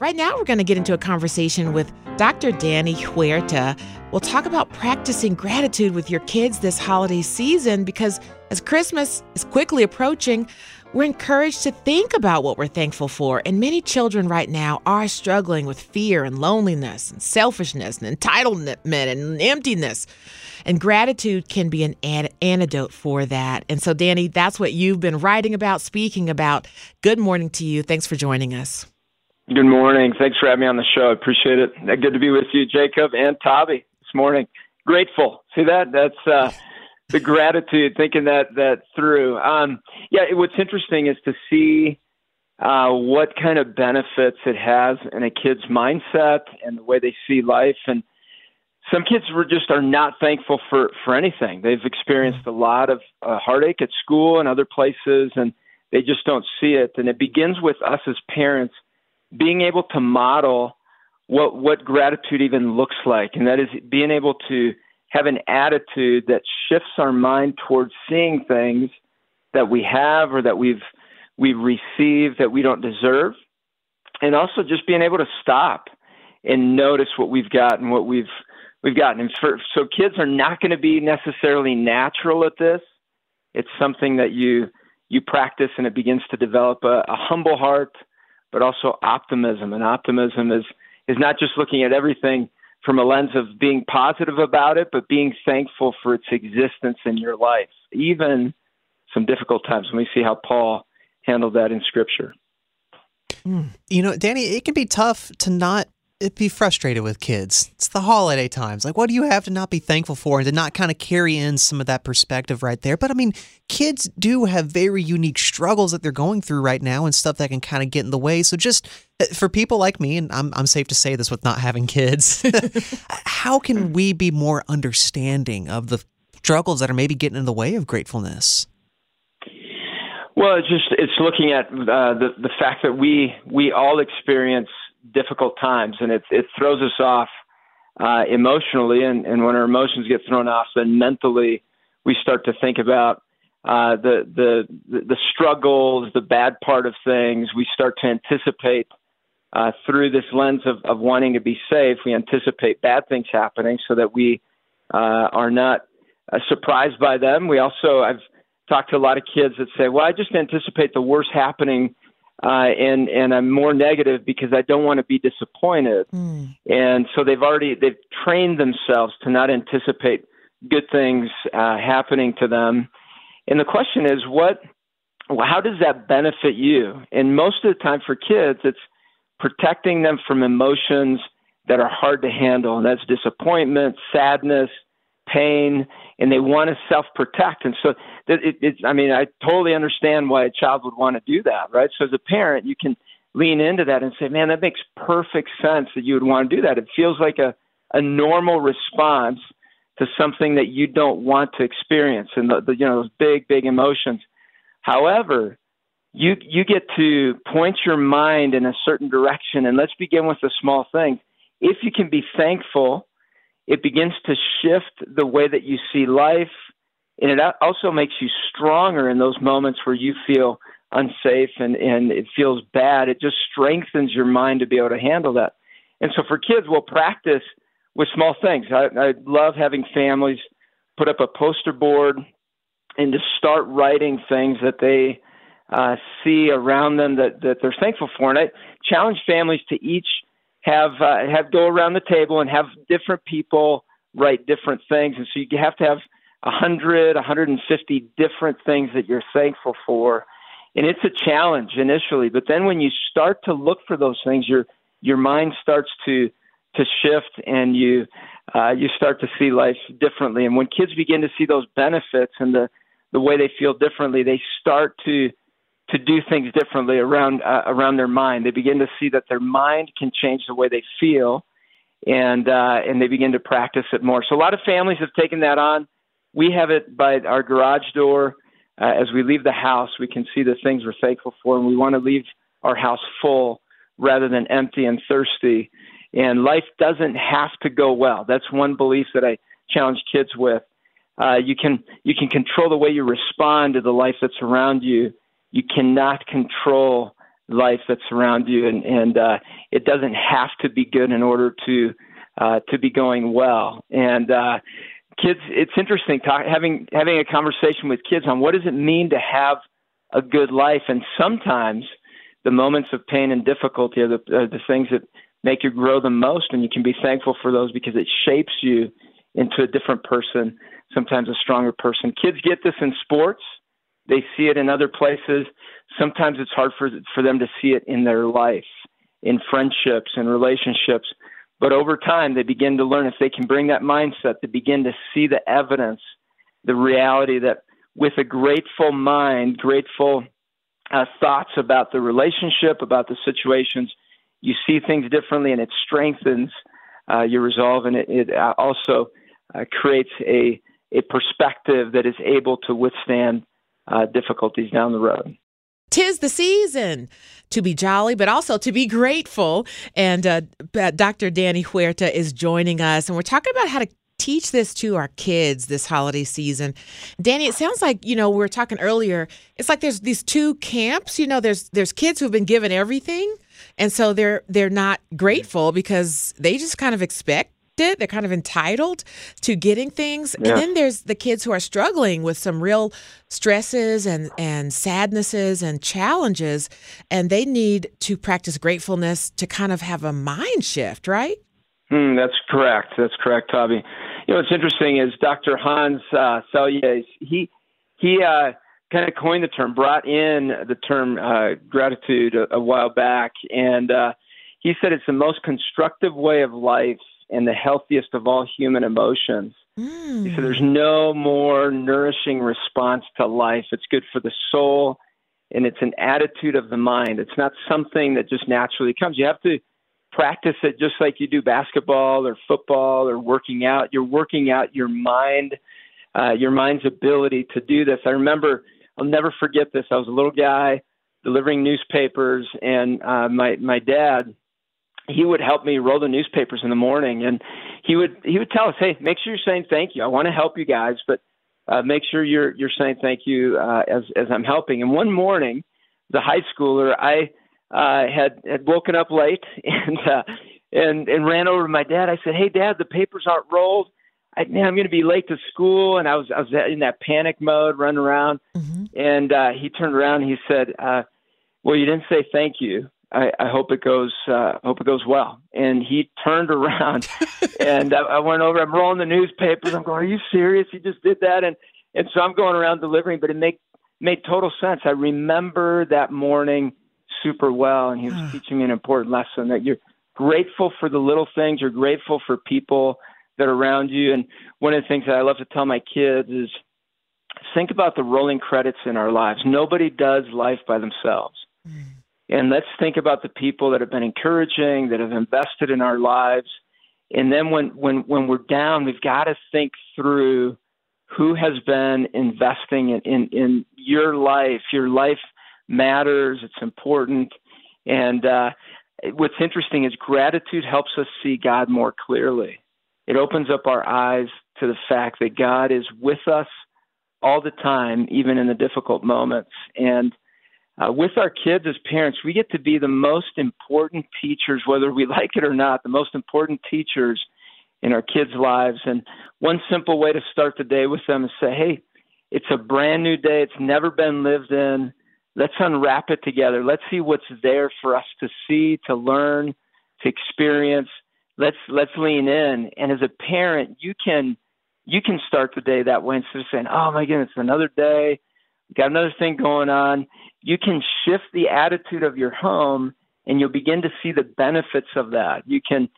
Right now, we're going to get into a conversation with Dr. Danny Huerta. We'll talk about practicing gratitude with your kids this holiday season because as Christmas is quickly approaching, we're encouraged to think about what we're thankful for, and many children right now are struggling with fear and loneliness and selfishness and entitlement and emptiness. And gratitude can be an antidote for that. And so, Danny, that's what you've been writing about, speaking about. Good morning to you. Thanks for joining us. Good morning. Thanks for having me on the show. I appreciate it. Good to be with you, Jacob and Toby, this morning. Grateful. See that? That's uh, the gratitude, thinking that that through. Um, yeah, what's interesting is to see uh, what kind of benefits it has in a kid's mindset and the way they see life. And some kids were just are not thankful for for anything. They've experienced a lot of uh, heartache at school and other places, and they just don't see it. And it begins with us as parents being able to model what what gratitude even looks like, and that is being able to have an attitude that shifts our mind towards seeing things that we have or that we've we've received that we don't deserve and also just being able to stop and notice what we've got and what we've we've gotten. And for, so kids are not going to be necessarily natural at this. It's something that you you practice and it begins to develop a, a humble heart but also optimism and optimism is is not just looking at everything from a lens of being positive about it, but being thankful for its existence in your life, even some difficult times. When we see how Paul handled that in Scripture. Hmm. You know, Danny, it can be tough to not be frustrated with kids. It's the holiday times. Like, what do you have to not be thankful for and to not kind of carry in some of that perspective right there? But I mean, kids do have very unique struggles that they're going through right now and stuff that can kind of get in the way. So, just uh, for people like me, and I'm, I'm safe to say this with not having kids, how can we be more understanding of the struggles that are maybe getting in the way of gratefulness? Well, it's just it's looking at uh, the the fact that we we all experience difficult times, and it it throws us off uh, emotionally, and and when our emotions get thrown off, then mentally we start to think about uh, the the the struggles, the bad part of things. We start to anticipate uh, through this lens of, of wanting to be safe. We anticipate bad things happening, so that we uh, are not uh, surprised by them. We also I've talked to a lot of kids that say, "Well, I just anticipate the worst happening uh, and and I'm more negative because I don't want to be disappointed. Mm. And so they've already they've trained themselves to not anticipate good things uh, happening to them. And the question is, what? How does that benefit you? And most of the time for kids, it's protecting them from emotions that are hard to handle, and that's disappointment, sadness, pain, and they want to self protect. And so it, it, I mean, I totally understand why a child would want to do that, right? So as a parent, you can lean into that and say, man, that makes perfect sense that you would want to do that. It feels like a, a normal response to something that you don't want to experience and the, the you know those big big emotions however you you get to point your mind in a certain direction and let's begin with the small things if you can be thankful it begins to shift the way that you see life and it also makes you stronger in those moments where you feel unsafe and, and it feels bad. It just strengthens your mind to be able to handle that. And so for kids, we'll practice with small things. I, I love having families put up a poster board and to start writing things that they uh, see around them that, that they're thankful for. And I challenge families to each have uh, have go around the table and have different people write different things. And so you have to have 100, 150 different things that you're thankful for. And it's a challenge initially, but then when you start to look for those things, your your mind starts to to shift and you uh, you start to see life differently. And when kids begin to see those benefits and the the way they feel differently, they start to to do things differently around uh, around their mind. They begin to see that their mind can change the way they feel, and uh, and they begin to practice it more. So a lot of families have taken that on. We have it by our garage door. Uh, as we leave the house, we can see the things we're thankful for, and we want to leave our house full rather than empty and thirsty. And life doesn't have to go well. That's one belief that I challenge kids with. Uh, you can you can control the way you respond to the life that's around you. You cannot control life that's around you, and and uh, it doesn't have to be good in order to uh, to be going well. And uh, kids, it's interesting talk, having having a conversation with kids on what does it mean to have a good life, and sometimes the moments of pain and difficulty are the, are the things that make you grow the most, and you can be thankful for those because it shapes you into a different person, sometimes a stronger person. Kids get this in sports. They see it in other places. Sometimes it's hard for for them to see it in their life, in friendships and relationships. But over time, they begin to learn if they can bring that mindset, they begin to see the evidence, the reality that with a grateful mind, grateful uh, thoughts about the relationship, about the situations, you see things differently, and it strengthens uh, your resolve, and it, it uh, also uh, creates a a perspective that is able to withstand uh, difficulties down the road. Tis the season to be jolly, but also to be grateful. And uh, Dr. Danny Huerta is joining us, and we're talking about how to teach this to our kids this holiday season. Danny, it sounds like, you know, we were talking earlier, it's like there's these two camps, you know, there's there's kids who've been given everything and so they're they're not grateful because they just kind of expect it. They're kind of entitled to getting things. Yeah. And then there's the kids who are struggling with some real stresses and, and sadnesses and challenges, and they need to practice gratefulness to kind of have a mind shift, right? Mm, that's correct. That's correct, Toby. You know, what's interesting is Dr. Hans uh, Selye, he, he, uh, kind of coined the term, brought in the term uh, gratitude a, a, while back, and uh, he said it's the most constructive way of life and the healthiest of all human emotions. Mm. He said there's no more nourishing response to life. It's good for the soul, and it's an attitude of the mind. It's not something that just naturally comes. You have to practice it just like you do basketball or football or working out. You're working out your mind, uh, your mind's ability to do this. I remember, I'll never forget this. I was a little guy delivering newspapers, and uh, my my dad he would help me roll the newspapers in the morning and he would he would tell us hey make sure you're saying thank you. I want to help you guys but uh, make sure you're you're saying thank you uh, as as i'm helping. And one morning the high schooler i uh had had woken up late and uh and and ran over to my dad. I said hey dad the papers aren't rolled. I, man, I'm going to be late to school, and I was I was in that panic mode, running around, mm-hmm. and uh, he turned around and he said, uh, "Well, you didn't say thank you." I, I hope it goes. Uh, hope it goes well. And he turned around, and I, I went over. I'm rolling the newspapers. I'm going, "Are you serious? He just did that?" And and so I'm going around delivering, but it made made total sense. I remember that morning super well, and he was teaching me an important lesson that you're grateful for the little things. You're grateful for people that are around you. And one of the things that I love to tell my kids is think about the rolling credits in our lives. Nobody does life by themselves. Mm. And let's think about the people that have been encouraging, that have invested in our lives. And then when, when, when we're down, we've got to think through who has been investing in, in, in your life. Your life matters, it's important. And uh, what's interesting is gratitude helps us see God more clearly. It opens up our eyes to the fact that God is with us all the time, even in the difficult moments. And uh, with our kids as parents, we get to be the most important teachers, whether we like it or not, the most important teachers in our kids' lives. And one simple way to start the day with them is say, hey, It's a brand new day. It's never been lived in. Let's unwrap it together. Let's see what's there for us to see, to learn, to experience. Let's let's lean in. And as a parent, you can you can start the day that way instead of saying, "Oh my goodness, another day, got another thing going on." You can shift the attitude of your home, and you'll begin to see the benefits of that. You can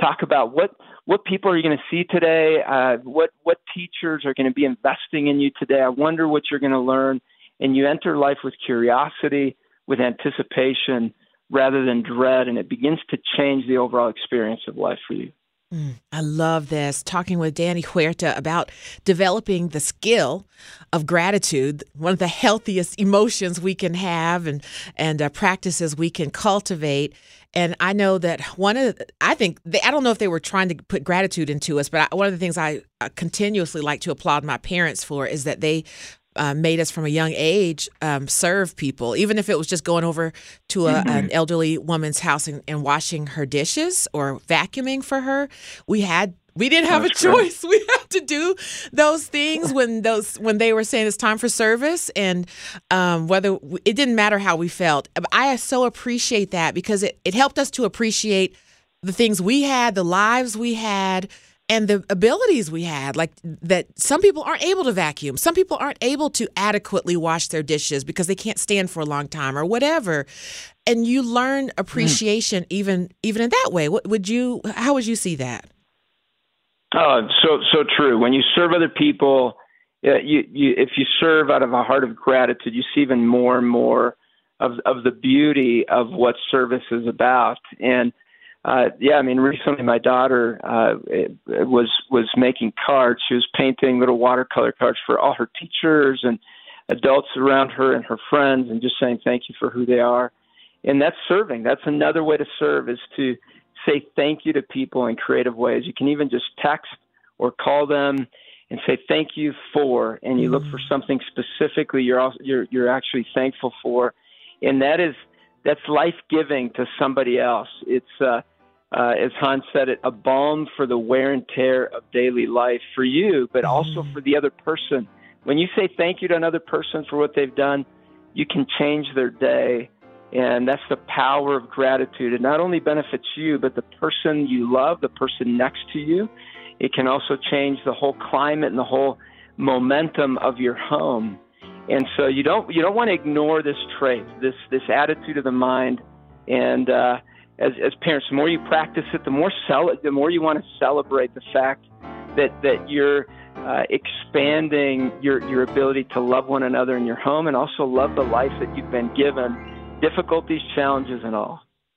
talk about what what people are you going to see today, uh, what what teachers are going to be investing in you today. I wonder what you're going to learn, and you enter life with curiosity, with anticipation, rather than dread, and it begins to change the overall experience of life for you. Mm, I love this. Talking with Danny Huerta about developing the skill of gratitude, one of the healthiest emotions we can have and, and uh, practices we can cultivate. And I know that one of the, I think, they, I don't know if they were trying to put gratitude into us, but I, one of the things I continuously like to applaud my parents for is that they uh, made us from a young age um, serve people, even if it was just going over to a, mm-hmm. an elderly woman's house and, and, washing her dishes or vacuuming for her. We had we didn't have That's a choice. We had to do those things when those when they were saying it's time for service, and um, whether it didn't matter how we felt. I so appreciate that because it, it helped us to appreciate the things we had, the lives we had and the abilities we had like that some people aren't able to vacuum. Some people aren't able to adequately wash their dishes because they can't stand for a long time or whatever. And you learn appreciation mm. even even in that way. What would you how would you see that? Oh so so true. When you serve other people you, you if you serve out of a heart of gratitude you see even more and more of of the beauty of what service is about. And uh, yeah, I mean, recently my daughter uh, it, it was was making cards. She was painting little watercolor cards for all her teachers and adults around her and her friends, and just saying thank you for who they are. And that's serving. That's another way to serve is to say thank you to people in creative ways. You can even just text or call them and say thank you for, and you look for mm. something specifically you're also, you're you're actually thankful for, and that is that's life giving to somebody else. It's uh, uh, as Hans said it, a balm for the wear and tear of daily life for you, but also mm. for the other person. When you say thank you to another person for what they've done, you can change their day. And that's the power of gratitude. It not only benefits you, but the person you love, the person next to you. It can also change the whole climate and the whole momentum of your home. And so you don't you don't want to ignore this trait, this this attitude of the mind. And uh, as, as parents, the more you practice it, the more cel- the more you want to celebrate the fact that that you're uh, expanding your your ability to love one another in your home and also love the life that you've been given, difficulties, challenges, and all.